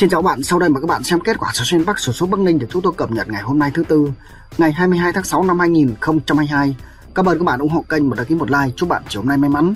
Xin chào bạn, sau đây mời các bạn xem kết quả sổ số Bắc sổ số Bắc Ninh được chúng tôi cập nhật ngày hôm nay thứ tư, ngày 22 tháng 6 năm 2022. Cảm ơn các bạn ủng hộ kênh và đăng ký một like. Chúc bạn chiều hôm nay may mắn.